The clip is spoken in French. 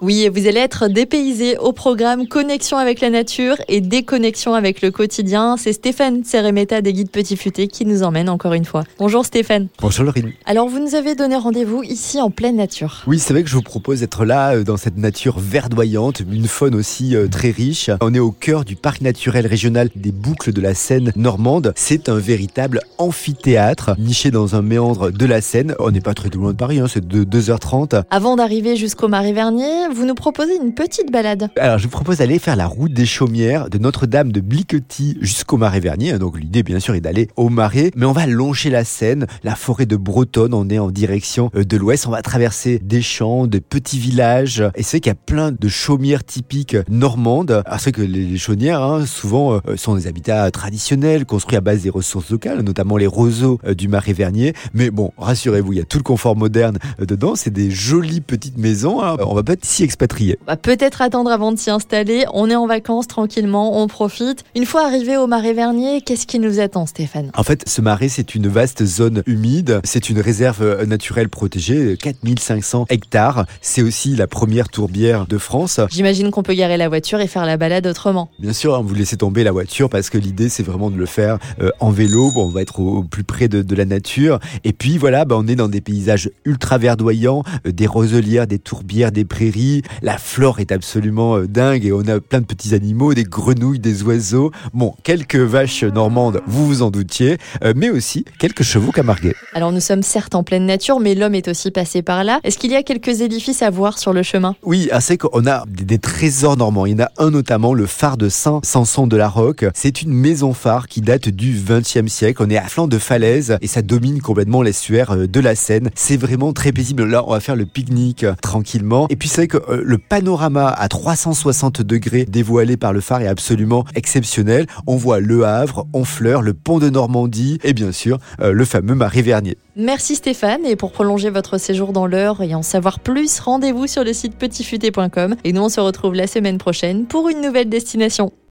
Oui, vous allez être dépaysé au programme Connexion avec la nature et déconnexion avec le quotidien. C'est Stéphane Seremeta des Guides Petit Futé qui nous emmène encore une fois. Bonjour Stéphane. Bonjour Laurine. Alors vous nous avez donné rendez-vous ici en pleine nature. Oui, c'est vrai que je vous propose d'être là euh, dans cette nature verdoyante, une faune aussi euh, très riche. On est au cœur du parc naturel régional des boucles de la Seine normande. C'est un véritable amphithéâtre niché dans un méandre de la Seine. On n'est pas très loin de Paris, hein, c'est de 2h30. Avant d'arriver jusqu'au Marais Vernier, vous nous proposez une petite balade. Alors je vous propose d'aller faire la route des chaumières de Notre-Dame de Bliquetis jusqu'au Marais Vernier. Donc l'idée bien sûr est d'aller au Marais, mais on va longer la Seine, la forêt de Bretonne, on est en direction euh, de l'ouest, on va traverser des champs, des petits villages, et c'est qu'il y a plein de chaumières typiques normandes. Alors c'est que les chaumières hein, souvent euh, sont des habitats traditionnels construits à base des ressources locales, notamment les roseaux euh, du Marais Vernier. Mais bon, rassurez-vous, il y a tout le confort moderne dedans, c'est des jolies petites maisons. hein. On va pas être expatriés. On va peut-être attendre avant de s'y installer. On est en vacances tranquillement, on profite. Une fois arrivé au Marais Vernier, qu'est-ce qui nous attend Stéphane? En fait, ce marais, c'est une vaste zone humide. C'est une réserve euh, naturelle protégée, 4500 hectares. C'est aussi la première tourbière de France. J'imagine qu'on peut garer la voiture et faire la balade autrement. Bien sûr, hein, vous laissez tomber la voiture parce que l'idée, c'est vraiment de le faire euh, en vélo. Bon, on va être au, plus près de, de la nature. Et puis voilà, bah, on est dans des paysages ultra verdoyants, euh, des roselières, des tourbières, des prairies. La flore est absolument euh, dingue et on a plein de petits animaux, des grenouilles, des oiseaux. Bon, quelques vaches normandes, vous vous en doutiez, euh, mais aussi quelques chevaux camarguais. Alors nous sommes certes en pleine nature, mais l'homme est aussi passé par là. Est-ce qu'il y a quelques édifices à voir sur le chemin? Oui, ah, c'est qu'on a des, trésors normands. Il y en a un notamment, le phare de Saint-Sanson de la Roque. C'est une maison phare qui date du XXe siècle. On est à flanc de falaise et ça domine complètement l'estuaire euh, de la Seine. C'est vraiment très paisible. Là, on va faire le pique-nique tranquillement. Et puis c'est vrai que euh, le panorama à 360 degrés dévoilé par le phare est absolument exceptionnel. On voit Le Havre, Honfleur, le pont de Normandie et bien sûr euh, le fameux Marais Vernier. Merci Stéphane, et pour prolonger votre séjour dans l'heure et en savoir plus, rendez-vous sur le site petitfuté.com. Et nous on se retrouve la semaine prochaine pour une nouvelle destination.